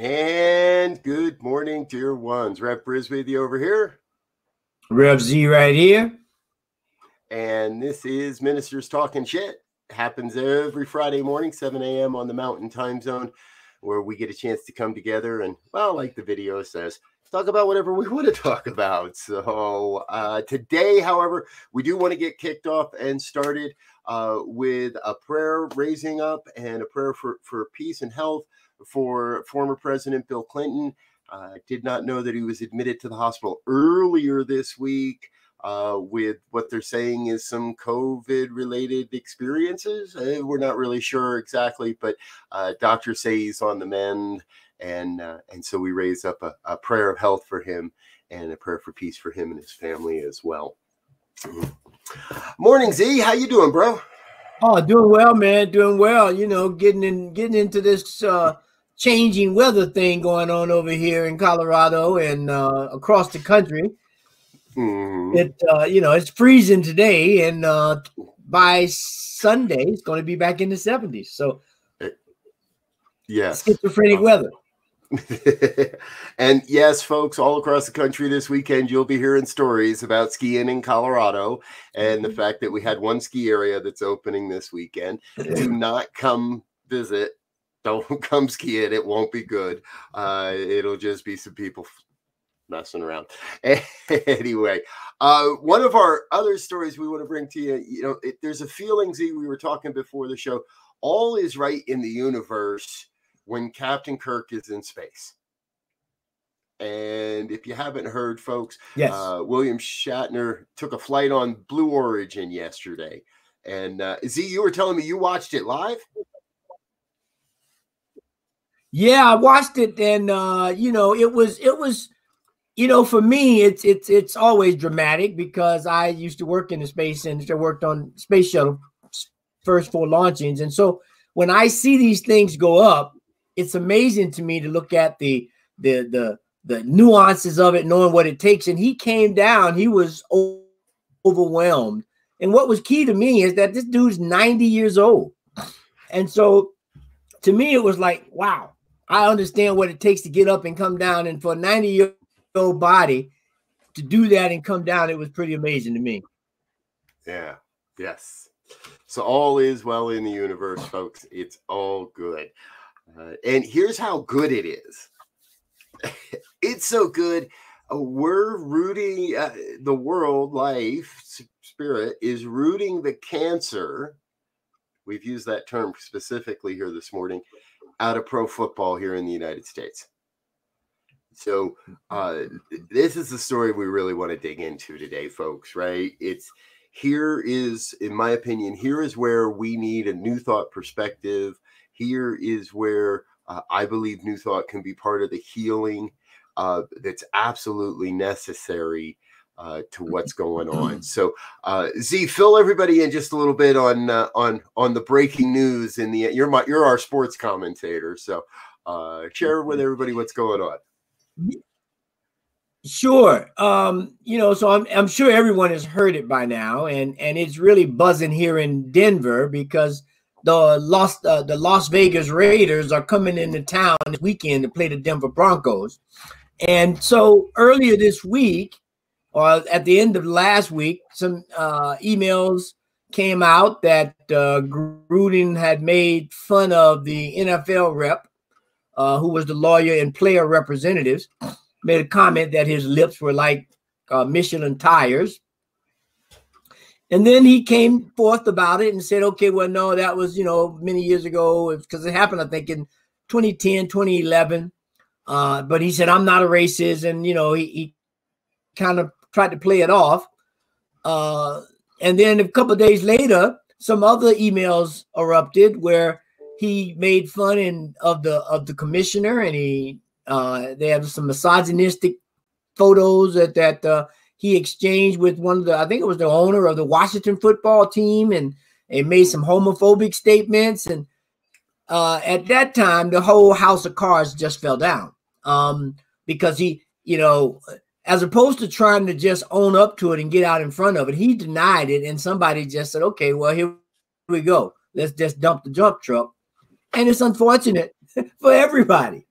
And good morning, dear ones. Rev Brisbane over here. Rev Z right here. And this is Ministers Talking Shit. Happens every Friday morning, 7 a.m. on the Mountain Time Zone, where we get a chance to come together and, well, like the video says, talk about whatever we want to talk about. So uh, today, however, we do want to get kicked off and started uh, with a prayer raising up and a prayer for, for peace and health for former President Bill Clinton. Uh, did not know that he was admitted to the hospital earlier this week uh, with what they're saying is some COVID related experiences. Uh, we're not really sure exactly, but uh, doctors say he's on the mend. And, uh, and so we raise up a, a, prayer of health for him and a prayer for peace for him and his family as well. Morning, Z. How you doing, bro? Oh, doing well, man. Doing well. You know, getting in, getting into this uh, changing weather thing going on over here in Colorado and uh, across the country. Mm. It uh, you know it's freezing today, and uh, by Sunday it's going to be back in the seventies. So, yes, schizophrenic weather. and yes, folks, all across the country this weekend, you'll be hearing stories about skiing in Colorado and the mm-hmm. fact that we had one ski area that's opening this weekend. Do not come visit don't come ski it. It won't be good. Uh, it'll just be some people messing around. anyway, uh, one of our other stories we want to bring to you, you know, it, there's a feeling, Z, we were talking before the show, all is right in the universe when Captain Kirk is in space. And if you haven't heard, folks, yes. Uh, William Shatner took a flight on Blue Origin yesterday. And uh, Z, you were telling me you watched it live? Yeah, I watched it, and uh, you know, it was it was, you know, for me, it's it's it's always dramatic because I used to work in the space industry, worked on space shuttle first four launchings, and so when I see these things go up, it's amazing to me to look at the the the the nuances of it, knowing what it takes. And he came down, he was overwhelmed. And what was key to me is that this dude's 90 years old. And so to me, it was like, wow, I understand what it takes to get up and come down. And for a 90 year old body to do that and come down, it was pretty amazing to me. Yeah. Yes. So all is well in the universe, folks. It's all good. Uh, and here's how good it is. it's so good. Uh, we're rooting uh, the world, life, spirit is rooting the cancer. We've used that term specifically here this morning out of pro football here in the United States. So uh, this is the story we really want to dig into today, folks. Right? It's here is, in my opinion, here is where we need a new thought perspective. Here is where uh, I believe new thought can be part of the healing uh, that's absolutely necessary uh, to what's going on. So, uh, Z, fill everybody in just a little bit on uh, on on the breaking news. In the you're my you're our sports commentator, so uh, share with everybody what's going on. Sure. Um, you know, so I'm I'm sure everyone has heard it by now, and and it's really buzzing here in Denver because the Las uh, the Las Vegas Raiders are coming into town this weekend to play the Denver Broncos. And so earlier this week, or at the end of last week, some uh, emails came out that uh, Gruden had made fun of the NFL rep, uh, who was the lawyer and player representatives, made a comment that his lips were like uh, Michelin tires. And then he came forth about it and said, okay, well, no, that was, you know, many years ago because it happened, I think, in 2010, 2011. Uh, but he said, I'm not a racist. And, you know, he, he kind of tried to play it off. Uh, and then a couple days later, some other emails erupted where he made fun in, of the of the commissioner, and he uh, they have some misogynistic photos that that uh, he exchanged with one of the I think it was the owner of the Washington football team, and and made some homophobic statements. And uh, at that time, the whole house of cards just fell down um, because he, you know, as opposed to trying to just own up to it and get out in front of it, he denied it. And somebody just said, okay, well, here we go. Let's just dump the jump truck. And it's unfortunate for everybody,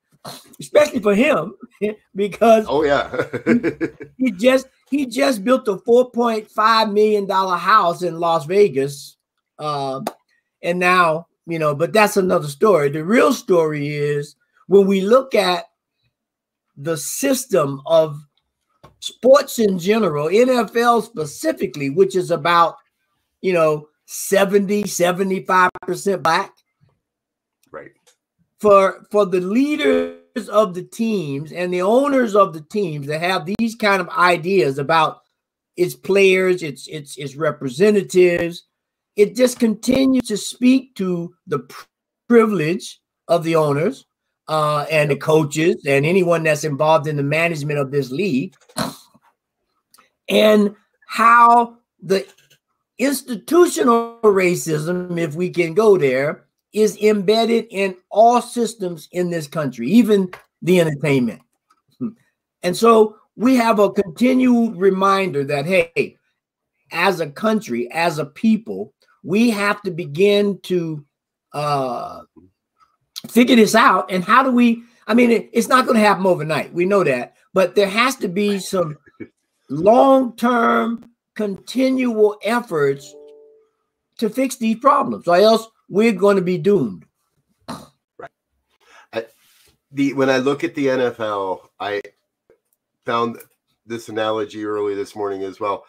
especially for him, because oh yeah, he just he just built a 4.5 million dollar house in Las Vegas. Uh, and now, you know, but that's another story. The real story is when we look at the system of sports in general, NFL specifically, which is about, you know, 70, 75% black. Right. For for the leaders of the teams and the owners of the teams that have these kind of ideas about its players, its its its representatives, it just continues to speak to the privilege of the owners uh, and the coaches and anyone that's involved in the management of this league, and how the institutional racism, if we can go there, is embedded in all systems in this country, even the entertainment. And so we have a continued reminder that, hey, as a country, as a people, we have to begin to uh, figure this out. And how do we? I mean, it, it's not going to happen overnight. We know that, but there has to be some long-term, continual efforts to fix these problems, or else we're going to be doomed. Right. I, the when I look at the NFL, I found this analogy early this morning as well.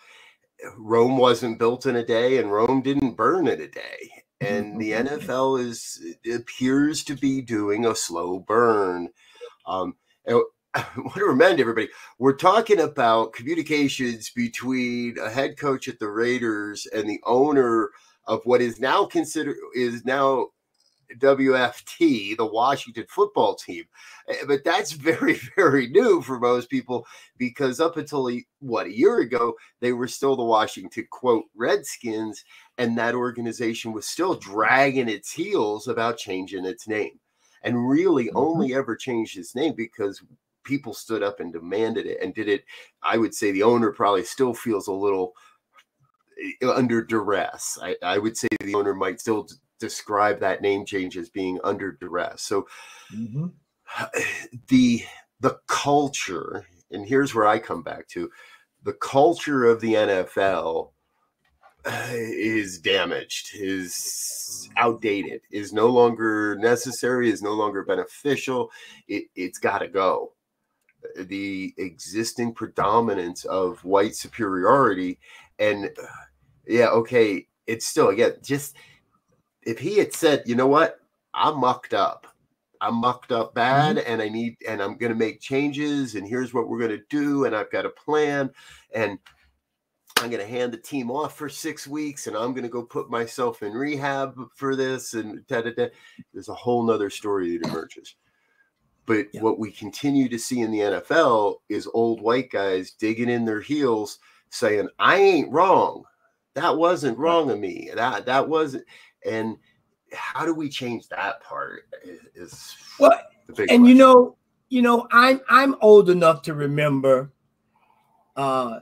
Rome wasn't built in a day, and Rome didn't burn in a day and the mm-hmm. NFL is appears to be doing a slow burn. Um, and I want to remind everybody we're talking about communications between a head coach at the Raiders and the owner of what is now considered is now WFT, the Washington football team. Eh, but that's very, very new for most people because up until what a year ago, they were still the Washington quote Redskins, and that organization was still dragging its heels about changing its name. And really mm-hmm. only ever changed its name because people stood up and demanded it and did it. I would say the owner probably still feels a little eh, under duress. I, I would say the owner might still describe that name change as being under duress. So mm-hmm. the the culture, and here's where I come back to the culture of the NFL is damaged, is outdated, is no longer necessary, is no longer beneficial. It, it's got to go. The existing predominance of white superiority, and yeah, okay, it's still again just if he had said, you know what, I'm mucked up. I'm mucked up bad mm-hmm. and I need and I'm going to make changes and here's what we're going to do and I've got a plan and I'm going to hand the team off for 6 weeks and I'm going to go put myself in rehab for this and da, da, da. there's a whole nother story that emerges. But yeah. what we continue to see in the NFL is old white guys digging in their heels saying, I ain't wrong. That wasn't wrong of me. That that wasn't and how do we change that part is well and question. you know you know i'm i'm old enough to remember uh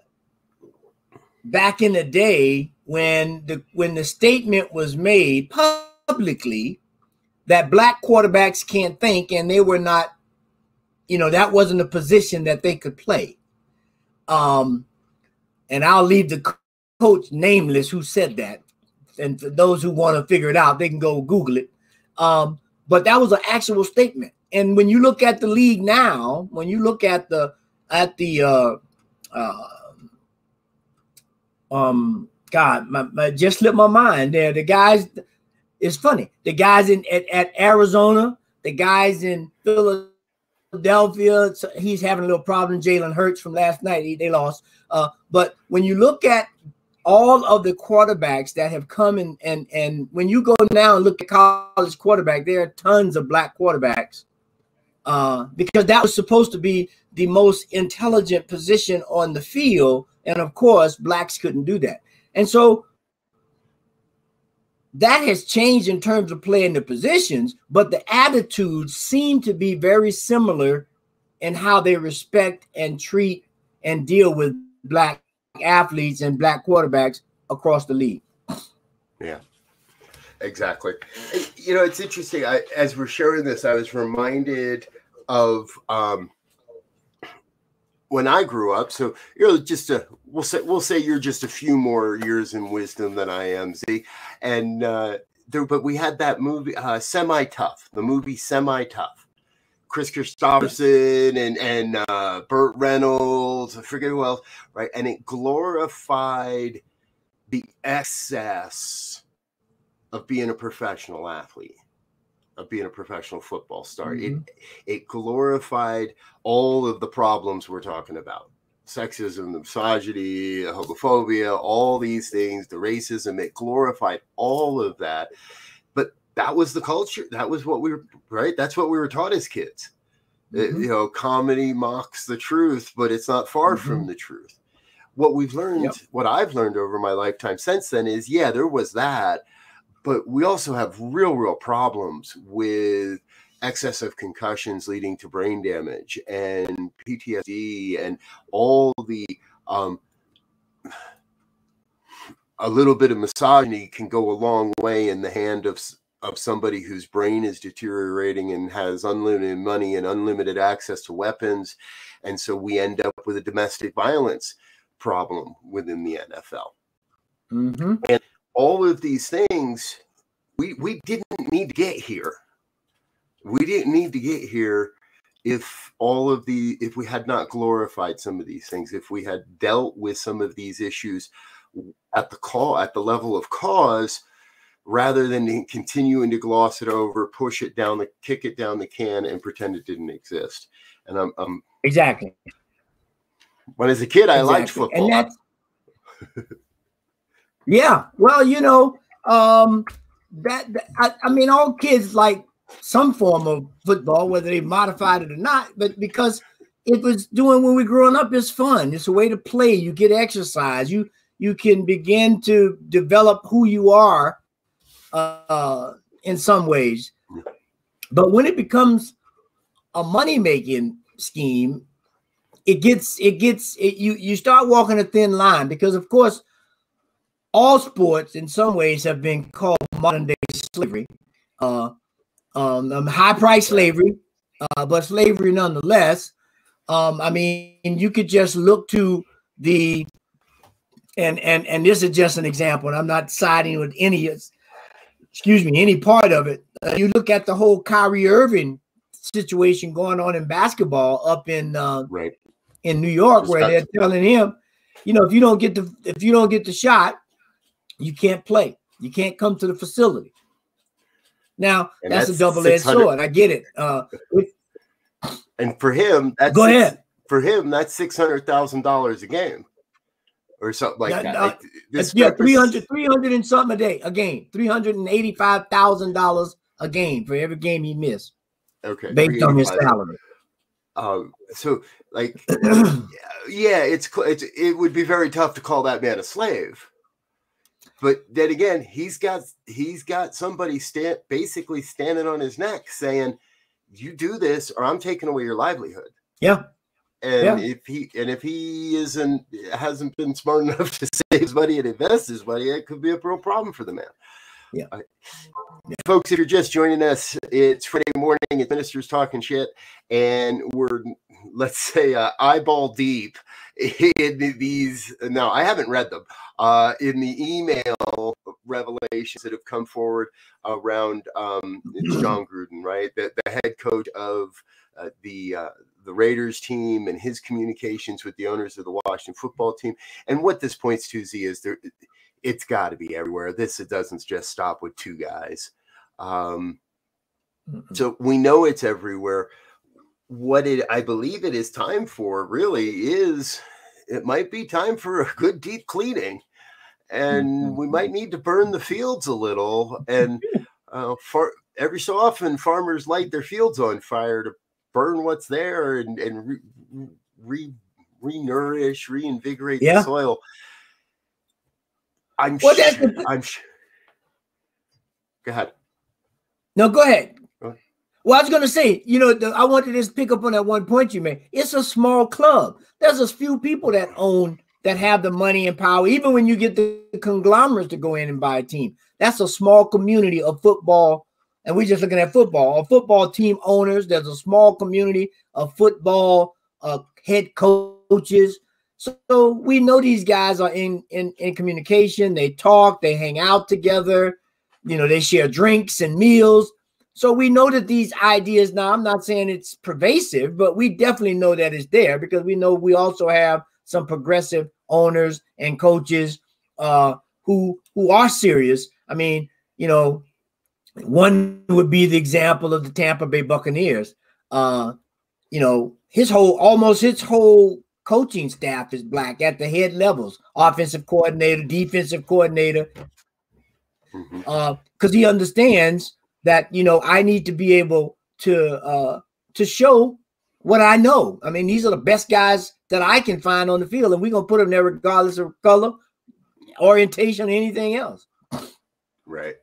back in the day when the when the statement was made publicly that black quarterbacks can't think and they were not you know that wasn't a position that they could play um and I'll leave the coach nameless who said that. And for those who want to figure it out, they can go Google it. Um, but that was an actual statement. And when you look at the league now, when you look at the at the uh, uh, um God, my, my just slipped my mind there. The guys, it's funny. The guys in at, at Arizona, the guys in Philadelphia, he's having a little problem. Jalen Hurts from last night, he, they lost. Uh, but when you look at all of the quarterbacks that have come in, and and when you go now and look at college quarterback, there are tons of black quarterbacks. Uh, because that was supposed to be the most intelligent position on the field. And of course, blacks couldn't do that. And so that has changed in terms of playing the positions, but the attitudes seem to be very similar in how they respect and treat and deal with black athletes and black quarterbacks across the league. Yeah, exactly. You know, it's interesting. I, as we're sharing this, I was reminded of um, when I grew up. So you're just a we'll say we'll say you're just a few more years in wisdom than I am, Z. And uh, there, but we had that movie, uh, Semi Tough, the movie Semi Tough. Kris Kristofferson and and uh, Burt Reynolds, I forget who else, right? And it glorified the excess of being a professional athlete of being a professional football star. Mm-hmm. It it glorified all of the problems we're talking about. Sexism, the misogyny, homophobia, all these things, the racism, it glorified all of that. But that was the culture. That was what we were right. That's what we were taught as kids. Mm-hmm. It, you know, comedy mocks the truth, but it's not far mm-hmm. from the truth. What we've learned, yep. what I've learned over my lifetime since then is yeah, there was that but we also have real, real problems with excessive concussions leading to brain damage and PTSD and all the um, a little bit of misogyny can go a long way in the hand of of somebody whose brain is deteriorating and has unlimited money and unlimited access to weapons and so we end up with a domestic violence problem within the NFL. Mm-hmm. And all of these things we we didn't need to get here. We didn't need to get here if all of the if we had not glorified some of these things, if we had dealt with some of these issues at the call at the level of cause rather than continuing to gloss it over, push it down the kick it down the can and pretend it didn't exist. And I'm, I'm exactly when as a kid I liked football. And that's yeah. Well, you know, um, that, that I, I, mean, all kids like some form of football, whether they modified it or not, but because it was doing when we growing up is fun. It's a way to play. You get exercise. You you can begin to develop who you are uh, in some ways. But when it becomes a money making scheme, it gets it gets it, you you start walking a thin line because of course all sports in some ways have been called modern day slavery, uh, um, um high price slavery, uh, but slavery nonetheless. Um, I mean, you could just look to the and and and this is just an example, and I'm not siding with any, excuse me, any part of it. Uh, you look at the whole Kyrie Irving situation going on in basketball up in uh, right in New York, where they're telling him, you know, if you don't get the if you don't get the shot, you can't play. You can't come to the facility. Now and that's, that's a double-edged sword. I get it. Uh, and for him, that's go ahead. For him, that's six hundred thousand dollars a game, or something like that. Uh, this yeah, 300, 300 and something a day, a game, three hundred and eighty-five thousand dollars a game for every game he missed. Okay, based on his salary. Um, so like, yeah, it's, it's it would be very tough to call that man a slave but then again, he's got he's got somebody stand basically standing on his neck saying, "You do this, or I'm taking away your livelihood." Yeah. And yeah. if he and if he isn't hasn't been smart enough to save his money and invest his money, it could be a real problem for the man. Yeah. Folks, if you're just joining us, it's Friday morning. It's Ministers Talking Shit, and we're let's say, uh, eyeball deep in these. Now, I haven't read them uh, in the email revelations that have come forward around um, Jon Gruden, right? The, the head coach of uh, the uh, the Raiders team and his communications with the owners of the Washington football team. And what this points to, Z, is there it's got to be everywhere. This it doesn't just stop with two guys. Um, so we know it's everywhere. What it I believe it is time for really is it might be time for a good deep cleaning, and we might need to burn the fields a little. And uh, for every so often, farmers light their fields on fire to burn what's there and and re, re, re-nourish, reinvigorate yeah. the soil. I'm well, sure, I'm sure. Go ahead. No, go ahead. Well, I was going to say, you know, the, I wanted to just pick up on that one point you made. It's a small club. There's a few people that own that have the money and power. Even when you get the conglomerates to go in and buy a team, that's a small community of football. And we're just looking at football. A football team owners. There's a small community of football uh, head coaches. So, so we know these guys are in, in in communication. They talk. They hang out together. You know, they share drinks and meals. So we know that these ideas now, I'm not saying it's pervasive, but we definitely know that it's there because we know we also have some progressive owners and coaches uh, who who are serious. I mean, you know, one would be the example of the Tampa Bay Buccaneers. Uh, you know, his whole almost his whole coaching staff is black at the head levels, offensive coordinator, defensive coordinator, because mm-hmm. uh, he understands that you know I need to be able to uh to show what I know. I mean, these are the best guys that I can find on the field, and we're gonna put them there regardless of color, orientation, anything else. Right.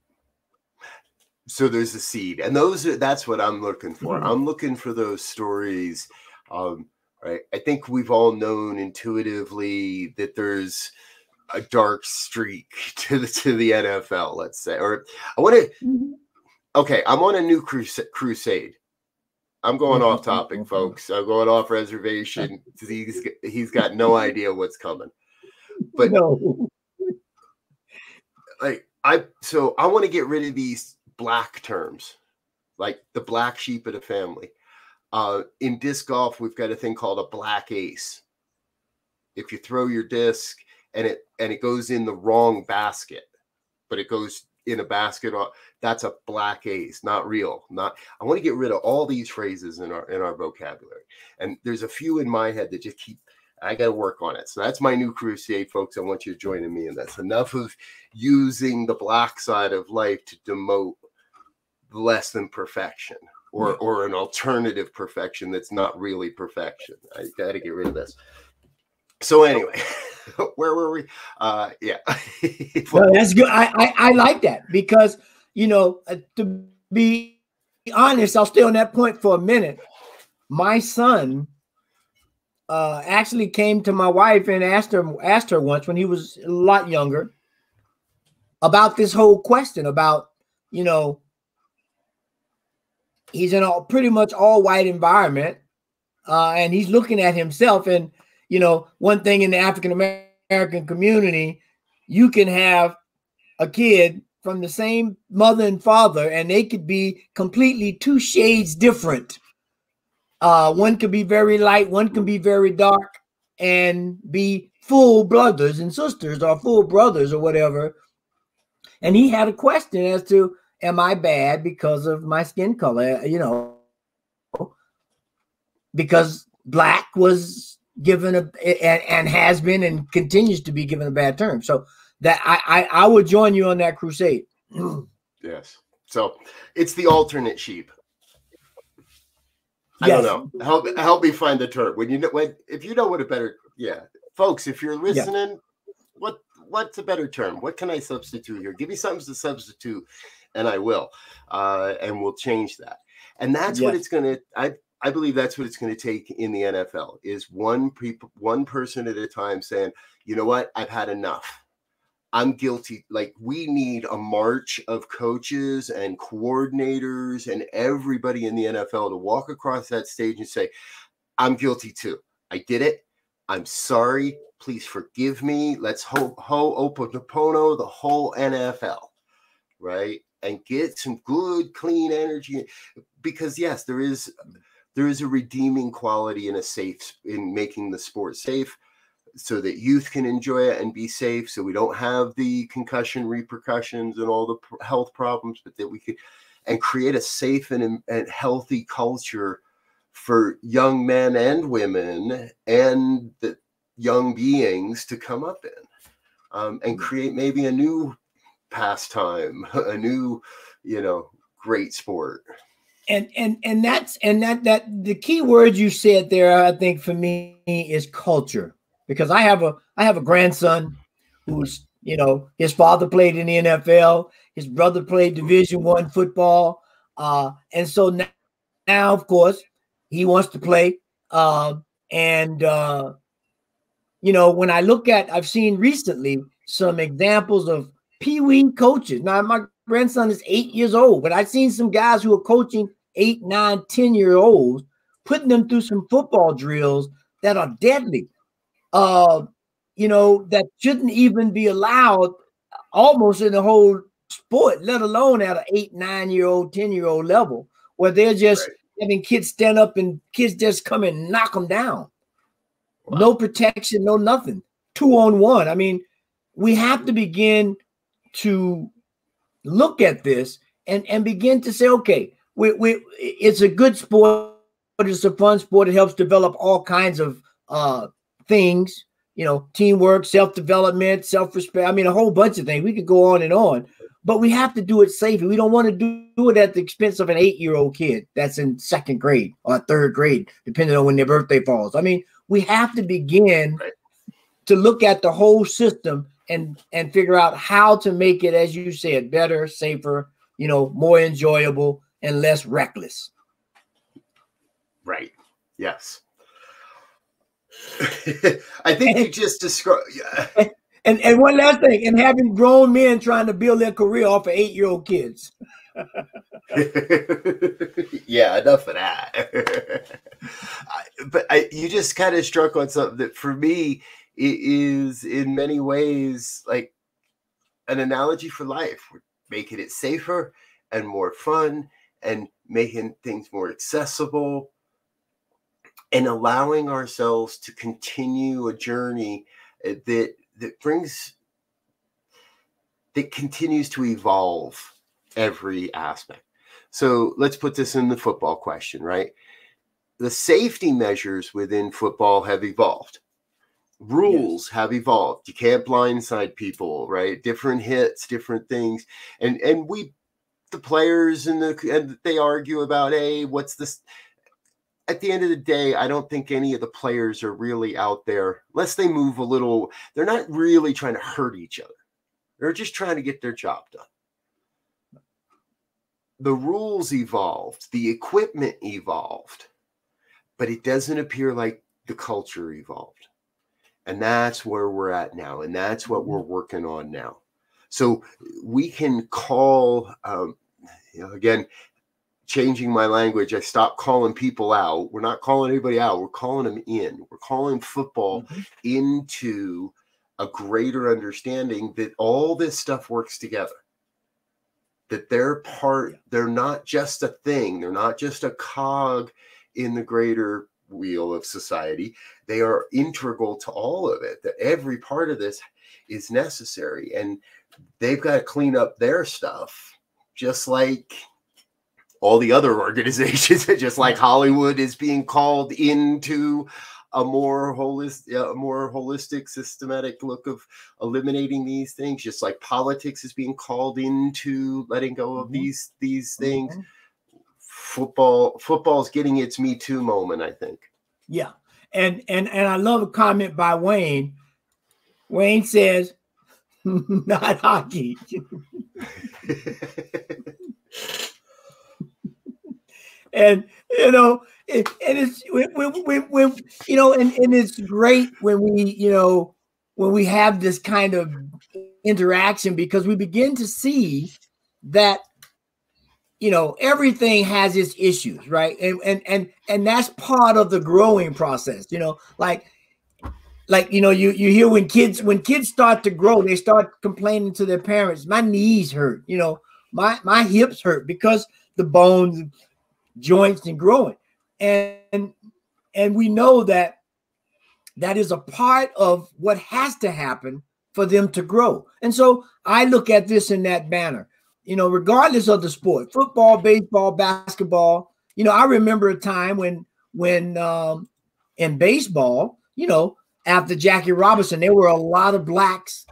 So there's a seed, and those are that's what I'm looking for. Mm-hmm. I'm looking for those stories. Um, right. I think we've all known intuitively that there's a dark streak to the to the NFL, let's say. Or I want to mm-hmm okay, I'm on a new crusade. I'm going off topic, folks. I'm going off reservation. He's he's got no idea what's coming. But no. like I so I want to get rid of these black terms, like the black sheep of the family. Uh, in disc golf, we've got a thing called a black ace. If you throw your disc and it and it goes in the wrong basket, but it goes in a basket that's a black ace not real not i want to get rid of all these phrases in our in our vocabulary. And there's a few in my head that just keep i got to work on it. So that's my new crusade folks. I want you to join me in this. Enough of using the black side of life to demote less than perfection or or an alternative perfection that's not really perfection. I got to get rid of this. So anyway where were we? Uh, yeah. well, that's good. I, I, I like that because you know uh, to be honest, I'll stay on that point for a minute. My son uh, actually came to my wife and asked her asked her once when he was a lot younger about this whole question about you know he's in a pretty much all white environment uh, and he's looking at himself and you know, one thing in the African American community, you can have a kid from the same mother and father, and they could be completely two shades different. Uh, one could be very light, one can be very dark, and be full brothers and sisters, or full brothers, or whatever. And he had a question as to, am I bad because of my skin color? You know, because black was given a and, and has been and continues to be given a bad term. So that I I, I would join you on that crusade. yes. So it's the alternate sheep. I yes. don't know. Help help me find the term. When you know when if you know what a better yeah, folks, if you're listening, yeah. what what's a better term? What can I substitute here? Give me something to substitute, and I will. Uh, and we'll change that. And that's yes. what it's gonna I I believe that's what it's going to take in the NFL is one people, one person at a time saying, you know what, I've had enough. I'm guilty. Like we need a march of coaches and coordinators and everybody in the NFL to walk across that stage and say, I'm guilty too. I did it. I'm sorry. Please forgive me. Let's ho ho oponopono the whole NFL, right? And get some good clean energy because yes, there is there is a redeeming quality in a safe in making the sport safe so that youth can enjoy it and be safe so we don't have the concussion repercussions and all the health problems but that we could and create a safe and, and healthy culture for young men and women and the young beings to come up in um, and create maybe a new pastime a new you know great sport. And and and that's and that that the key word you said there i think for me is culture because i have a i have a grandson who's you know his father played in the nfl his brother played division one football uh and so now, now of course he wants to play uh, and uh you know when i look at i've seen recently some examples of pee-wee coaches now my grandson is eight years old, but I've seen some guys who are coaching eight, nine, ten year olds, putting them through some football drills that are deadly. Uh, you know, that shouldn't even be allowed almost in the whole sport, let alone at an eight, nine year old, 10 year old level, where they're just right. having kids stand up and kids just come and knock them down. Wow. No protection, no nothing. Two on one. I mean, we have to begin to look at this and, and begin to say, okay, we, we it's a good sport, but it's a fun sport. It helps develop all kinds of uh, things, you know, teamwork, self-development, self-respect. I mean, a whole bunch of things. We could go on and on, but we have to do it safely. We don't want to do, do it at the expense of an eight-year-old kid that's in second grade or third grade, depending on when their birthday falls. I mean, we have to begin to look at the whole system and and figure out how to make it, as you said, better, safer, you know, more enjoyable and less reckless. Right. Yes. I think you just described. Yeah. And and one last thing, and having grown men trying to build their career off of eight year old kids. yeah, enough of that. but I, you just kind of struck on something that for me it is in many ways like an analogy for life. We're making it safer and more fun and making things more accessible and allowing ourselves to continue a journey eh, that that brings that continues to evolve every aspect. So let's put this in the football question, right? The safety measures within football have evolved rules yes. have evolved. You can't blindside people, right? Different hits, different things, and and we, the players and the and they argue about, hey, what's this? At the end of the day, I don't think any of the players are really out there, unless they move a little. They're not really trying to hurt each other. They're just trying to get their job done. The rules evolved, the equipment evolved, but it doesn't appear like the culture evolved. And that's where we're at now. And that's what we're mm-hmm. working on now. So we can call, um, you know, again, changing my language. I stopped calling people out. We're not calling anybody out. We're calling them in. We're calling football mm-hmm. into a greater understanding that all this stuff works together. That they're part, they're not just a thing, they're not just a cog in the greater wheel of society. They are integral to all of it. That every part of this is necessary, and they've got to clean up their stuff, just like all the other organizations. just like Hollywood is being called into a more holistic, a more holistic, systematic look of eliminating these things. Just like politics is being called into letting go of mm-hmm. these these things. Mm-hmm football football's getting its me too moment i think yeah and and and i love a comment by wayne wayne says not hockey and you know and it's when, when, when you know and, and it's great when we you know when we have this kind of interaction because we begin to see that you know everything has its issues right? And and and and that's part of the growing process you know like like you know you you hear when kids when kids start to grow they start complaining to their parents my knees hurt you know my my hips hurt because the bones joints and growing and and we know that that is a part of what has to happen for them to grow and so i look at this in that manner you know, regardless of the sport, football, baseball, basketball. You know, I remember a time when when um, in baseball, you know, after Jackie Robinson, there were a lot of blacks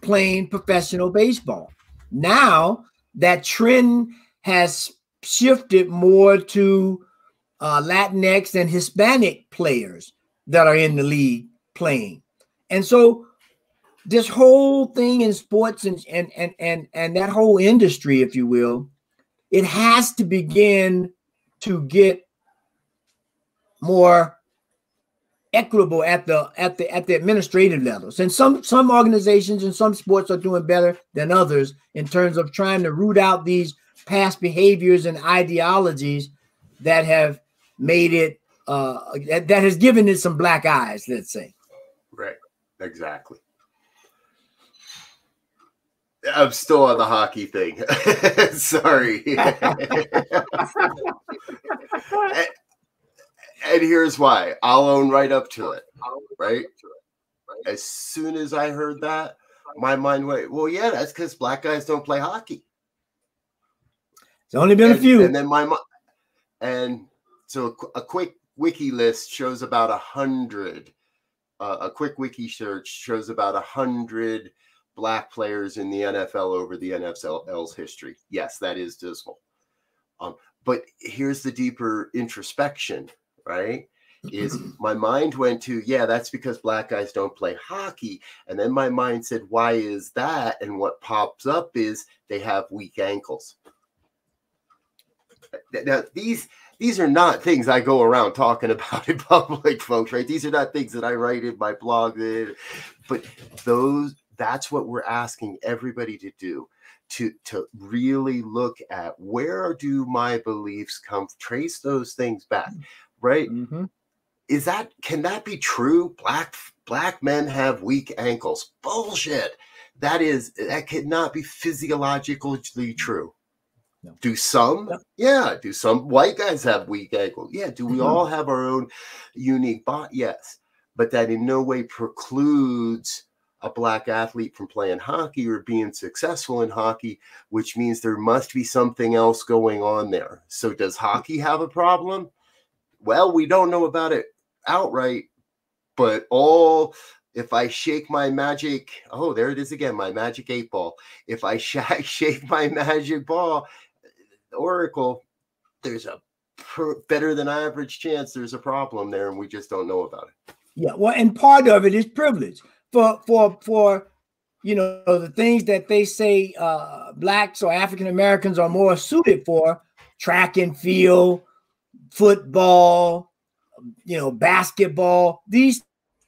playing professional baseball. Now that trend has shifted more to uh, Latinx and Hispanic players that are in the league playing. And so this whole thing in sports and and and and and that whole industry, if you will, it has to begin to get more equitable at the at the at the administrative levels. And some some organizations and some sports are doing better than others in terms of trying to root out these past behaviors and ideologies that have made it uh that, that has given it some black eyes, let's say. Right. Exactly. I'm still on the hockey thing. Sorry. and, and, here's why. I'll own right up to it. Right? As soon as I heard that, my mind went, well, yeah, that's because black guys don't play hockey. It's only been and, a few. And then my and so a quick wiki list shows about a hundred. Uh, a quick wiki search shows about a hundred black players in the NFL over the NFL's history. Yes, that is dismal. Um, but here's the deeper introspection, right? Is my mind went to, yeah, that's because black guys don't play hockey. And then my mind said, why is that? And what pops up is they have weak ankles. Now, these these are not things I go around talking about in public, folks, right? These are not things that I write in my blog. But those that's what we're asking everybody to do to to really look at where do my beliefs come trace those things back right mm-hmm. is that can that be true black black men have weak ankles bullshit that is that cannot be physiologically true no. do some no. yeah do some white guys have weak ankles yeah do we mm-hmm. all have our own unique bot? yes but that in no way precludes a black athlete from playing hockey or being successful in hockey, which means there must be something else going on there. So, does hockey have a problem? Well, we don't know about it outright, but all if I shake my magic, oh, there it is again, my magic eight ball. If I shake my magic ball, Oracle, there's a per, better than average chance there's a problem there, and we just don't know about it. Yeah, well, and part of it is privilege for for for you know the things that they say uh, blacks or African Americans are more suited for track and field, football, you know, basketball. These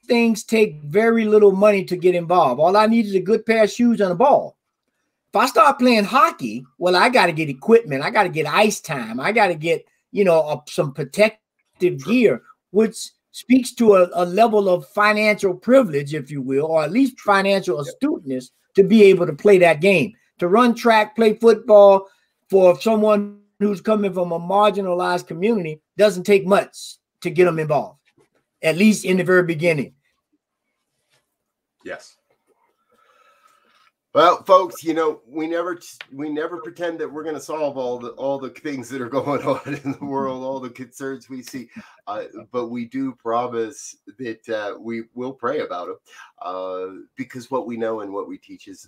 things take very little money to get involved. All I need is a good pair of shoes and a ball. I start playing hockey, well, I got to get equipment. I got to get ice time. I got to get, you know, a, some protective gear, which speaks to a, a, level of financial privilege, if you will, or at least financial astuteness to be able to play that game. To run track, play football for someone who's coming from a marginalized community doesn't take much to get them involved, at least in the very beginning. Yes. Well, folks, you know, we never we never pretend that we're going to solve all the all the things that are going on in the world, all the concerns we see, uh, but we do promise that uh, we will pray about them, uh, because what we know and what we teach is,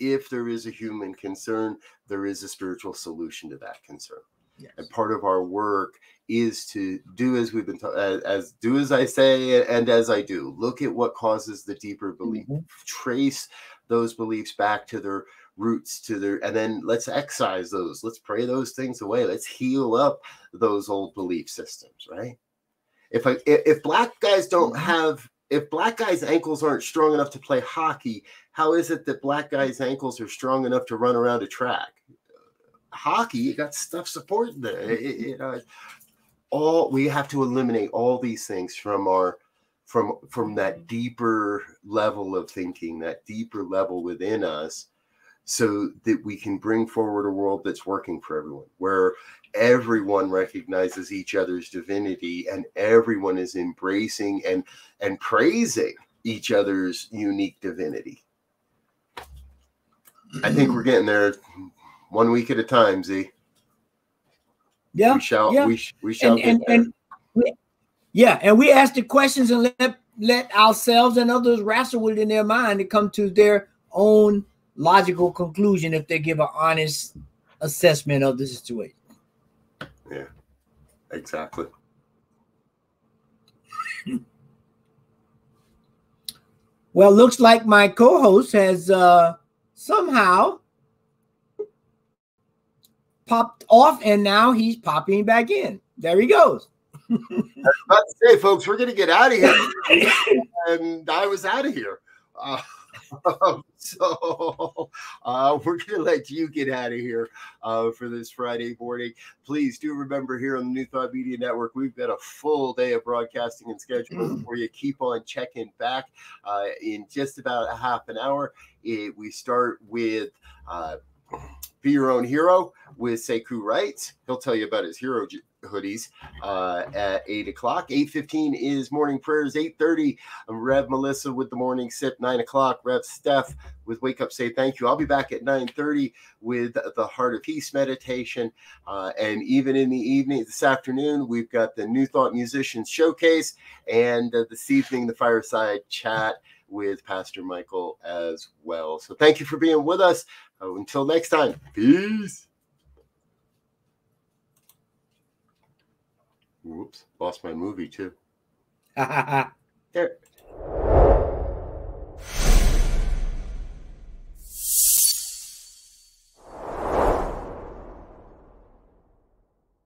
if there is a human concern, there is a spiritual solution to that concern. Yes. And part of our work is to do as we've been taught, as, as, do as I say and as I do. Look at what causes the deeper belief. Mm-hmm. Trace those beliefs back to their roots to their and then let's excise those let's pray those things away let's heal up those old belief systems right if I, if black guys don't mm-hmm. have if black guys ankles aren't strong enough to play hockey how is it that black guys ankles are strong enough to run around a track hockey, you got stuff supporting it. You know, all we have to eliminate all these things from our from from that mm-hmm. deeper level of thinking, that deeper level within us, so that we can bring forward a world that's working for everyone, where everyone recognizes each other's divinity and everyone is embracing and and praising each other's unique divinity. I think we're getting there one week at a time, Z. Yeah. We shall yeah. we, we shall and, and, and yeah, and we ask the questions and let let ourselves and others wrestle with it in their mind to come to their own logical conclusion if they give an honest assessment of the situation. Yeah, exactly. well, looks like my co-host has uh, somehow popped off, and now he's popping back in. There he goes. About to say, folks, we're going to get out of here. and I was out of here. Uh, so uh, we're going to let you get out of here uh, for this Friday morning. Please do remember here on the New Thought Media Network, we've got a full day of broadcasting and schedule for you. Keep on checking back uh, in just about a half an hour. It, we start with uh, Be Your Own Hero with Sekou Wright. He'll tell you about his hero hoodies uh, at 8 o'clock. 8.15 is morning prayers. 8.30, Rev Melissa with the morning sip. 9 o'clock, Rev Steph with Wake Up Say Thank You. I'll be back at 9.30 with the Heart of Peace meditation. Uh, and even in the evening, this afternoon, we've got the New Thought Musicians Showcase. And uh, this evening, the Fireside Chat with Pastor Michael as well. So thank you for being with us. Uh, until next time, peace. Whoops, lost my movie too. there.